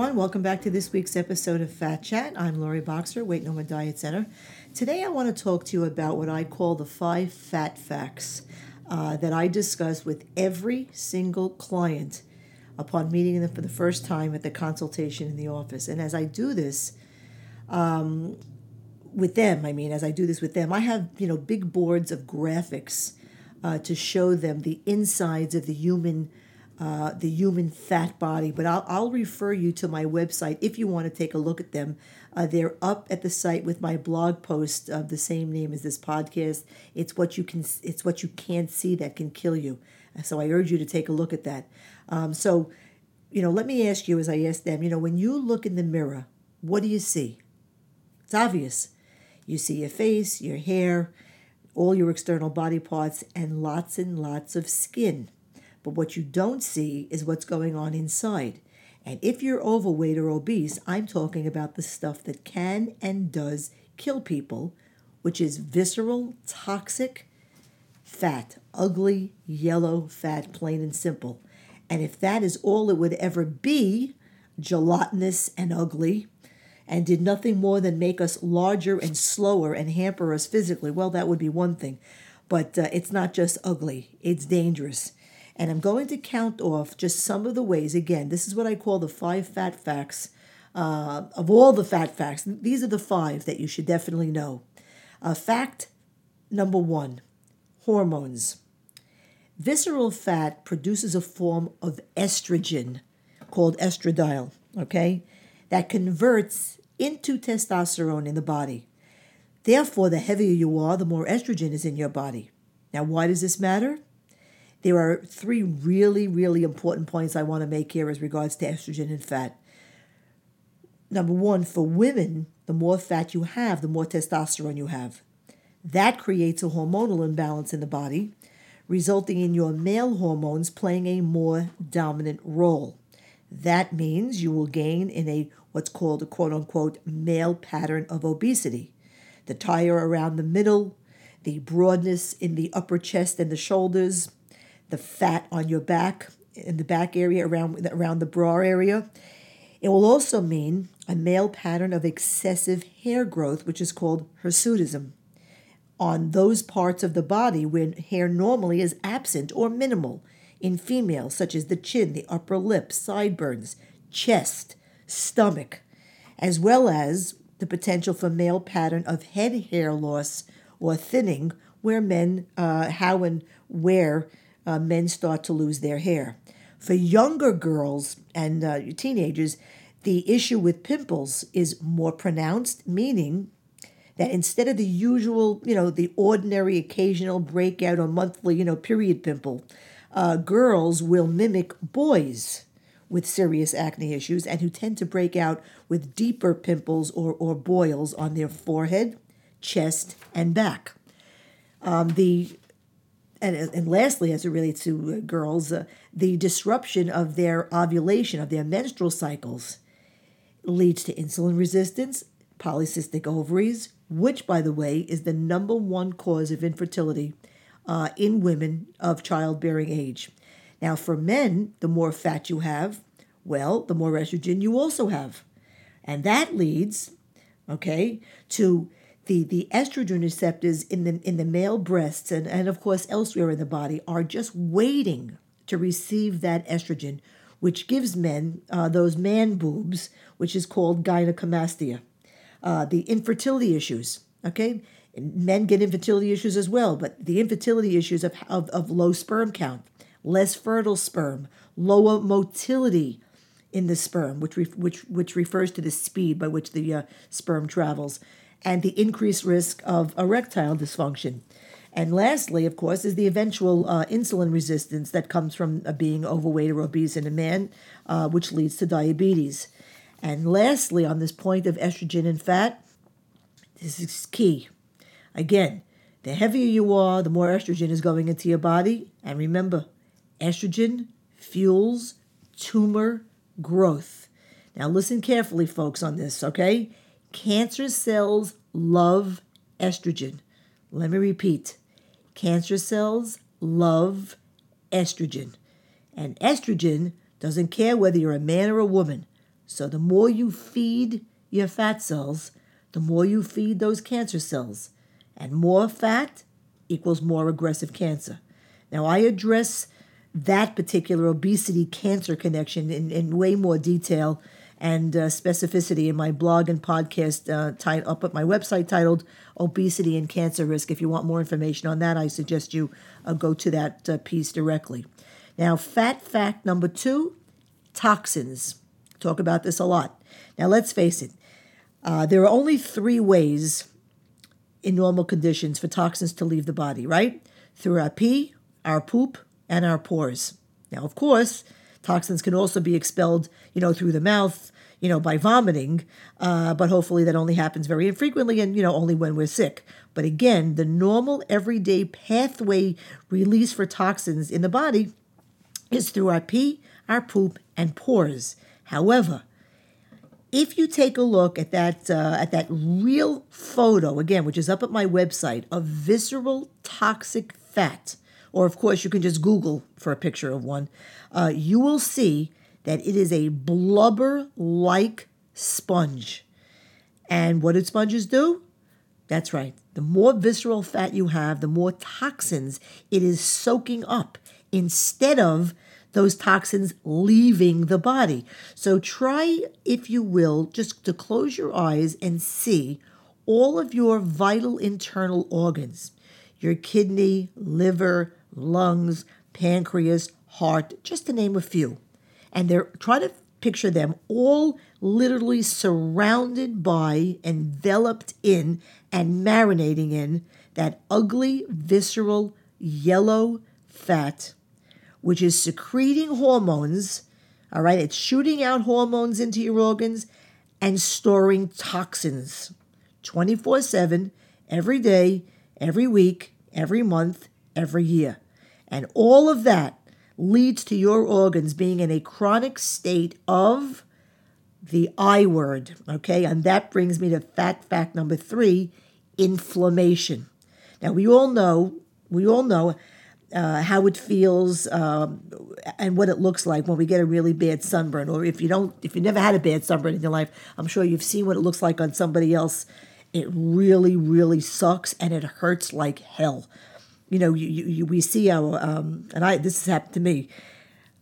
Everyone. Welcome back to this week's episode of Fat Chat. I'm Lori Boxer, Weight No More Diet Center. Today, I want to talk to you about what I call the five fat facts uh, that I discuss with every single client upon meeting them for the first time at the consultation in the office. And as I do this, um, with them, I mean, as I do this with them, I have you know big boards of graphics uh, to show them the insides of the human uh, the human fat body. But I'll, I'll refer you to my website if you want to take a look at them. Uh, they're up at the site with my blog post of the same name as this podcast. It's what you can it's what you can't see that can kill you. So I urge you to take a look at that. Um, so, you know, let me ask you as I ask them. You know, when you look in the mirror, what do you see? It's obvious. You see your face, your hair, all your external body parts, and lots and lots of skin. But what you don't see is what's going on inside. And if you're overweight or obese, I'm talking about the stuff that can and does kill people, which is visceral, toxic, fat, ugly, yellow fat, plain and simple. And if that is all it would ever be, gelatinous and ugly, and did nothing more than make us larger and slower and hamper us physically, well, that would be one thing. But uh, it's not just ugly, it's dangerous. And I'm going to count off just some of the ways. Again, this is what I call the five fat facts. Uh, of all the fat facts, these are the five that you should definitely know. Uh, fact number one hormones. Visceral fat produces a form of estrogen called estradiol, okay, that converts into testosterone in the body. Therefore, the heavier you are, the more estrogen is in your body. Now, why does this matter? There are three really, really important points I want to make here as regards to estrogen and fat. Number one, for women, the more fat you have, the more testosterone you have. That creates a hormonal imbalance in the body, resulting in your male hormones playing a more dominant role. That means you will gain in a what's called a quote unquote male pattern of obesity. The tire around the middle, the broadness in the upper chest and the shoulders, the fat on your back, in the back area around, around the bra area. It will also mean a male pattern of excessive hair growth, which is called hirsutism, on those parts of the body where hair normally is absent or minimal in females, such as the chin, the upper lip, sideburns, chest, stomach, as well as the potential for male pattern of head hair loss or thinning, where men, uh, how and where uh, men start to lose their hair. For younger girls and uh, teenagers, the issue with pimples is more pronounced, meaning that instead of the usual, you know, the ordinary occasional breakout or monthly, you know, period pimple, uh, girls will mimic boys with serious acne issues and who tend to break out with deeper pimples or, or boils on their forehead, chest, and back. Um, the and, and lastly, as it relates to uh, girls, uh, the disruption of their ovulation, of their menstrual cycles, leads to insulin resistance, polycystic ovaries, which, by the way, is the number one cause of infertility uh, in women of childbearing age. Now, for men, the more fat you have, well, the more estrogen you also have. And that leads, okay, to the, the estrogen receptors in the in the male breasts and, and of course elsewhere in the body are just waiting to receive that estrogen, which gives men uh, those man boobs, which is called gynecomastia. Uh, the infertility issues, okay? Men get infertility issues as well, but the infertility issues of, of, of low sperm count, less fertile sperm, lower motility in the sperm, which, re, which, which refers to the speed by which the uh, sperm travels and the increased risk of erectile dysfunction. And lastly, of course, is the eventual uh, insulin resistance that comes from uh, being overweight or obese in a man, uh, which leads to diabetes. And lastly, on this point of estrogen and fat, this is key. Again, the heavier you are, the more estrogen is going into your body. And remember, estrogen fuels tumor growth. Now, listen carefully, folks, on this, okay? Cancer cells love estrogen. Let me repeat cancer cells love estrogen. And estrogen doesn't care whether you're a man or a woman. So the more you feed your fat cells, the more you feed those cancer cells. And more fat equals more aggressive cancer. Now, I address that particular obesity cancer connection in, in way more detail and uh, specificity in my blog and podcast uh, tit- up at my website titled Obesity and Cancer Risk. If you want more information on that, I suggest you uh, go to that uh, piece directly. Now, fat fact number two toxins. Talk about this a lot. Now, let's face it, uh, there are only three ways in normal conditions for toxins to leave the body, right? Through our pee, our poop, and our pores. Now, of course, toxins can also be expelled, you know, through the mouth, you know, by vomiting, uh, but hopefully that only happens very infrequently and, you know, only when we're sick. But again, the normal everyday pathway release for toxins in the body is through our pee, our poop, and pores. However, if you take a look at that uh, at that real photo again, which is up at my website of visceral toxic fat, or of course you can just Google for a picture of one, uh, you will see that it is a blubber-like sponge. And what did sponges do? That's right. The more visceral fat you have, the more toxins it is soaking up instead of those toxins leaving the body. So try, if you will, just to close your eyes and see all of your vital internal organs your kidney, liver, lungs, pancreas, heart, just to name a few. And they're try to picture them all literally surrounded by, enveloped in, and marinating in that ugly, visceral, yellow fat which is secreting hormones. All right, it's shooting out hormones into your organs and storing toxins 24 7, every day, every week, every month, every year. And all of that leads to your organs being in a chronic state of the I word. Okay, and that brings me to fat fact number three inflammation. Now, we all know, we all know uh, how it feels um, and what it looks like when we get a really bad sunburn or if you don't if you never had a bad sunburn in your life i'm sure you've seen what it looks like on somebody else it really really sucks and it hurts like hell you know you, you, we see our um, and i this has happened to me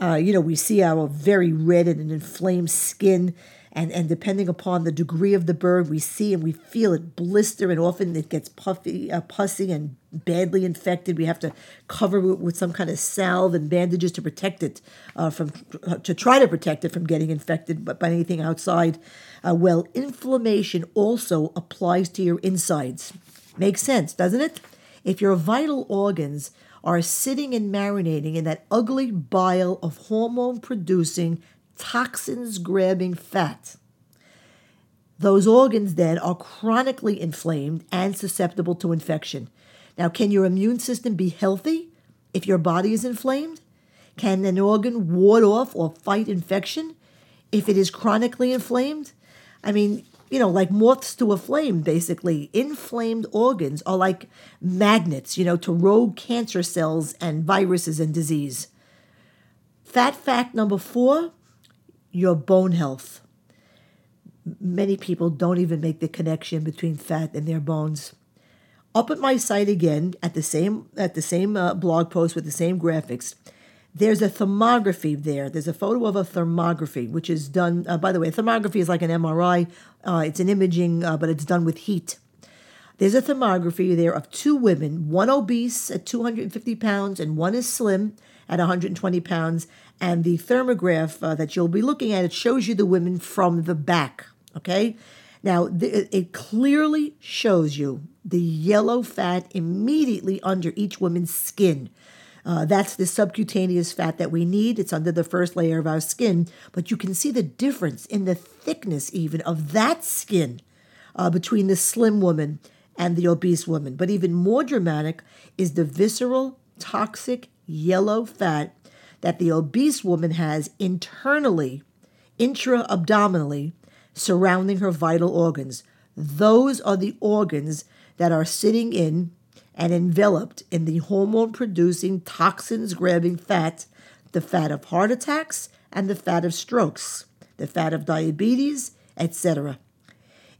uh, you know we see our very red and inflamed skin and and depending upon the degree of the burn, we see and we feel it blister, and often it gets puffy, uh, pussy, and badly infected. We have to cover it with some kind of salve and bandages to protect it uh, from to try to protect it from getting infected but by anything outside. Uh, well, inflammation also applies to your insides. Makes sense, doesn't it? If your vital organs are sitting and marinating in that ugly bile of hormone producing toxins grabbing fat. Those organs then are chronically inflamed and susceptible to infection. Now, can your immune system be healthy if your body is inflamed? Can an organ ward off or fight infection if it is chronically inflamed? I mean, you know, like moths to a flame, basically. Inflamed organs are like magnets, you know, to rogue cancer cells and viruses and disease. Fat fact number four your bone health. Many people don't even make the connection between fat and their bones. Up at my site again, at the same at the same uh, blog post with the same graphics, there's a thermography there. There's a photo of a thermography, which is done. Uh, by the way, thermography is like an MRI. Uh, it's an imaging, uh, but it's done with heat. There's a thermography there of two women, one obese at 250 pounds and one is slim at 120 pounds. And the thermograph uh, that you'll be looking at, it shows you the women from the back. Okay. Now, th- it clearly shows you the yellow fat immediately under each woman's skin. Uh, that's the subcutaneous fat that we need. It's under the first layer of our skin, but you can see the difference in the thickness, even of that skin, uh, between the slim woman and the obese woman. But even more dramatic is the visceral, toxic yellow fat that the obese woman has internally, intra abdominally, surrounding her vital organs. Those are the organs that are sitting in and enveloped in the hormone producing, toxins grabbing fat, the fat of heart attacks and the fat of strokes. the fat of diabetes, etc.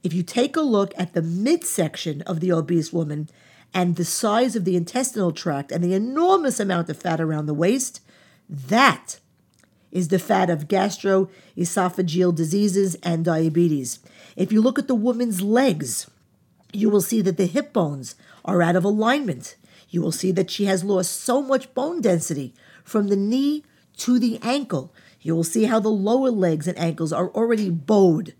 If you take a look at the midsection of the obese woman and the size of the intestinal tract and the enormous amount of fat around the waist, that is the fat of gastroesophageal diseases and diabetes. If you look at the woman's legs, you will see that the hip bones are out of alignment. You will see that she has lost so much bone density from the knee to the ankle. You will see how the lower legs and ankles are already bowed.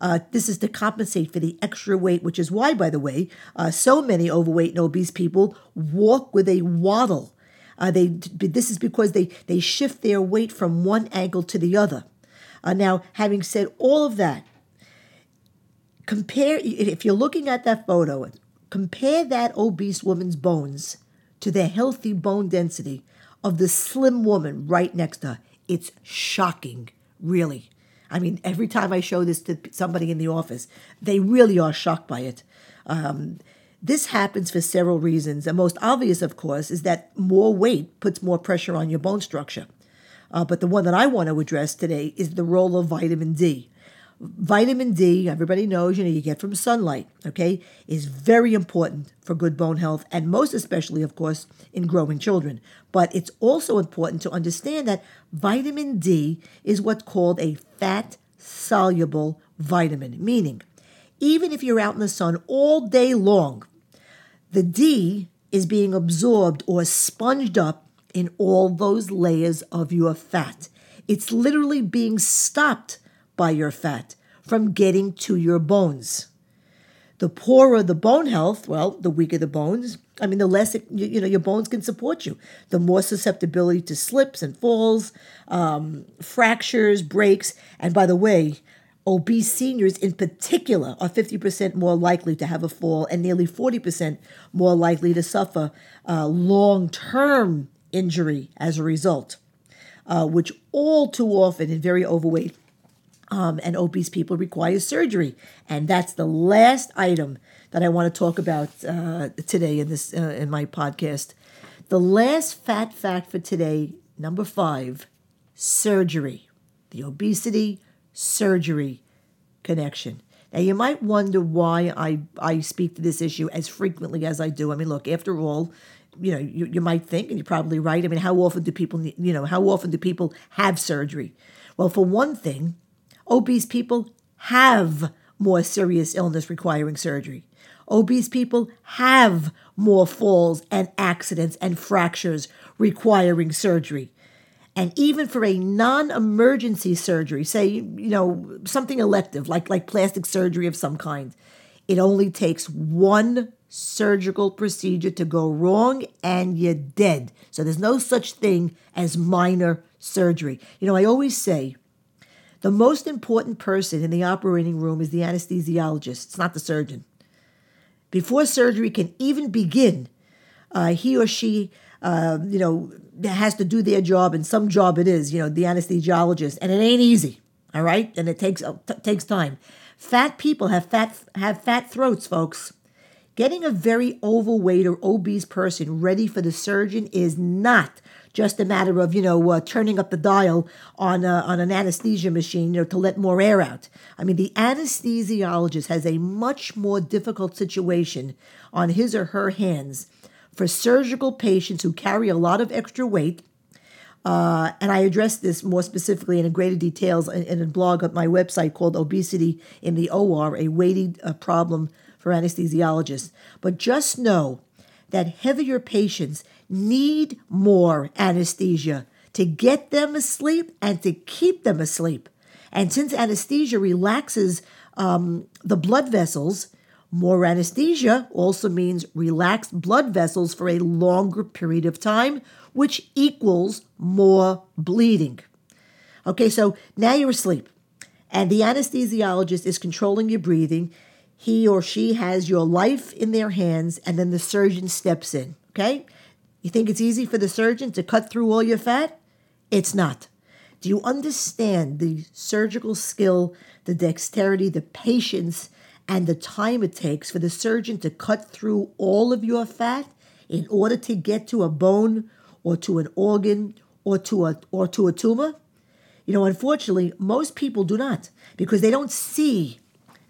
Uh, this is to compensate for the extra weight, which is why, by the way, uh, so many overweight and obese people walk with a waddle. Uh, they this is because they they shift their weight from one ankle to the other. Uh, now, having said all of that, compare if you're looking at that photo, compare that obese woman's bones to the healthy bone density of the slim woman right next to her. It's shocking, really. I mean, every time I show this to somebody in the office, they really are shocked by it. Um, this happens for several reasons. The most obvious, of course, is that more weight puts more pressure on your bone structure. Uh, but the one that I want to address today is the role of vitamin D. Vitamin D, everybody knows, you know, you get from sunlight, okay, is very important for good bone health and most especially, of course, in growing children. But it's also important to understand that vitamin D is what's called a fat soluble vitamin, meaning even if you're out in the sun all day long, the D is being absorbed or sponged up in all those layers of your fat. It's literally being stopped by your fat from getting to your bones. The poorer the bone health, well, the weaker the bones. I mean, the less it, you, you, know your bones can support you. The more susceptibility to slips and falls, um, fractures, breaks. And by the way, obese seniors in particular are 50% more likely to have a fall and nearly 40% more likely to suffer uh, long term injury as a result, uh, which all too often in very overweight um, and obese people require surgery. And that's the last item that I want to talk about uh, today in this uh, in my podcast. The last fat fact for today, number five, surgery. The obesity surgery connection. Now you might wonder why I, I speak to this issue as frequently as I do. I mean, look, after all, you know, you, you might think, and you're probably right. I mean, how often do people, you know, how often do people have surgery? Well, for one thing, Obese people have more serious illness requiring surgery. Obese people have more falls and accidents and fractures requiring surgery. And even for a non-emergency surgery, say, you know, something elective like like plastic surgery of some kind, it only takes one surgical procedure to go wrong and you're dead. So there's no such thing as minor surgery. You know, I always say the most important person in the operating room is the anesthesiologist, it's not the surgeon. Before surgery can even begin, uh, he or she, uh, you know, has to do their job, and some job it is, you know, the anesthesiologist, and it ain't easy, all right, and it takes uh, t- takes time. Fat people have fat have fat throats, folks. Getting a very overweight or obese person ready for the surgeon is not just a matter of you know uh, turning up the dial on a, on an anesthesia machine you know to let more air out. I mean the anesthesiologist has a much more difficult situation on his or her hands for surgical patients who carry a lot of extra weight. Uh, and I address this more specifically and in greater details in, in, a blog at my website called Obesity in the OR, a weighty uh, problem for anesthesiologists. But just know that heavier patients need more anesthesia to get them asleep and to keep them asleep. And since anesthesia relaxes um, the blood vessels, more anesthesia also means relaxed blood vessels for a longer period of time, which equals more bleeding. Okay, so now you're asleep, and the anesthesiologist is controlling your breathing. He or she has your life in their hands, and then the surgeon steps in. Okay? You think it's easy for the surgeon to cut through all your fat? It's not. Do you understand the surgical skill, the dexterity, the patience, and the time it takes for the surgeon to cut through all of your fat in order to get to a bone or to an organ or to a or to a tumor? You know, unfortunately, most people do not because they don't see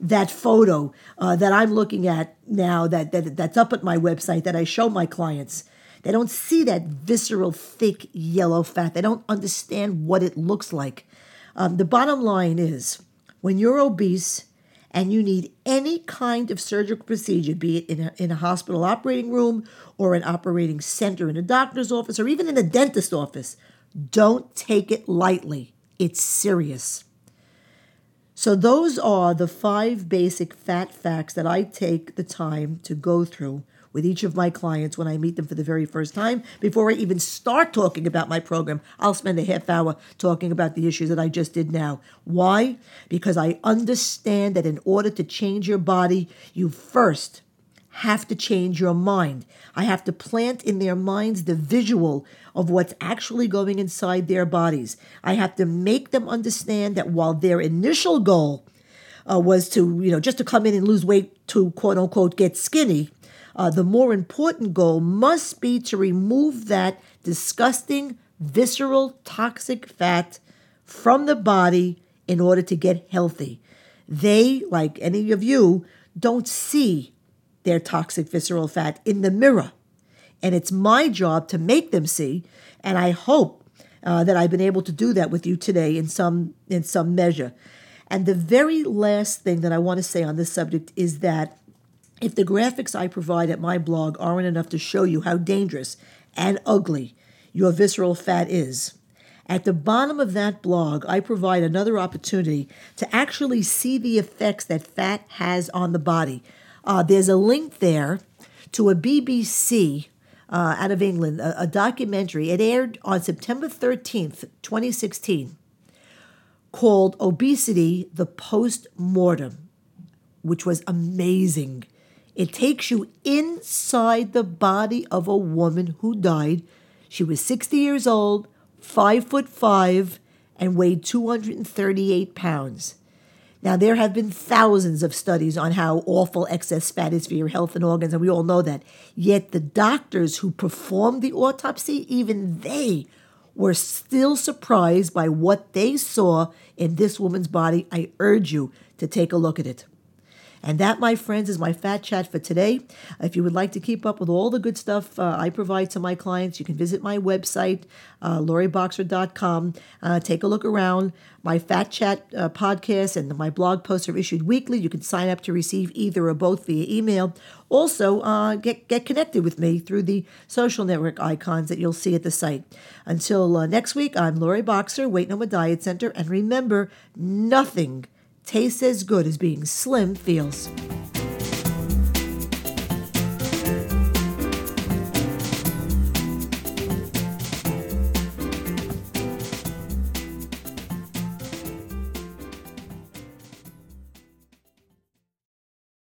that photo uh, that I'm looking at now that, that that's up at my website that I show my clients. They don't see that visceral, thick yellow fat. They don't understand what it looks like. Um, the bottom line is when you're obese and you need any kind of surgical procedure, be it in a, in a hospital operating room or an operating center in a doctor's office or even in a dentist office, don't take it lightly. It's serious. So, those are the five basic fat facts that I take the time to go through with each of my clients when I meet them for the very first time. Before I even start talking about my program, I'll spend a half hour talking about the issues that I just did now. Why? Because I understand that in order to change your body, you first have to change your mind. I have to plant in their minds the visual of what's actually going inside their bodies. I have to make them understand that while their initial goal uh, was to, you know, just to come in and lose weight to quote unquote get skinny, uh, the more important goal must be to remove that disgusting, visceral, toxic fat from the body in order to get healthy. They, like any of you, don't see their toxic visceral fat in the mirror. And it's my job to make them see. And I hope uh, that I've been able to do that with you today in some in some measure. And the very last thing that I want to say on this subject is that if the graphics I provide at my blog aren't enough to show you how dangerous and ugly your visceral fat is, at the bottom of that blog, I provide another opportunity to actually see the effects that fat has on the body. Uh, there's a link there to a BBC uh, out of England, a, a documentary. It aired on September 13th, 2016, called Obesity the Post Mortem, which was amazing. It takes you inside the body of a woman who died. She was 60 years old, five foot five, and weighed 238 pounds. Now, there have been thousands of studies on how awful excess fat is for your health and organs, and we all know that. Yet the doctors who performed the autopsy, even they were still surprised by what they saw in this woman's body. I urge you to take a look at it. And that, my friends, is my fat chat for today. If you would like to keep up with all the good stuff uh, I provide to my clients, you can visit my website, uh, loriboxer.com. Uh, take a look around. My Fat Chat uh, podcast and my blog posts are issued weekly. You can sign up to receive either or both via email. Also, uh, get, get connected with me through the social network icons that you'll see at the site. Until uh, next week, I'm Lori Boxer, Weight No More Diet Center. And remember, nothing tastes as good as being slim feels.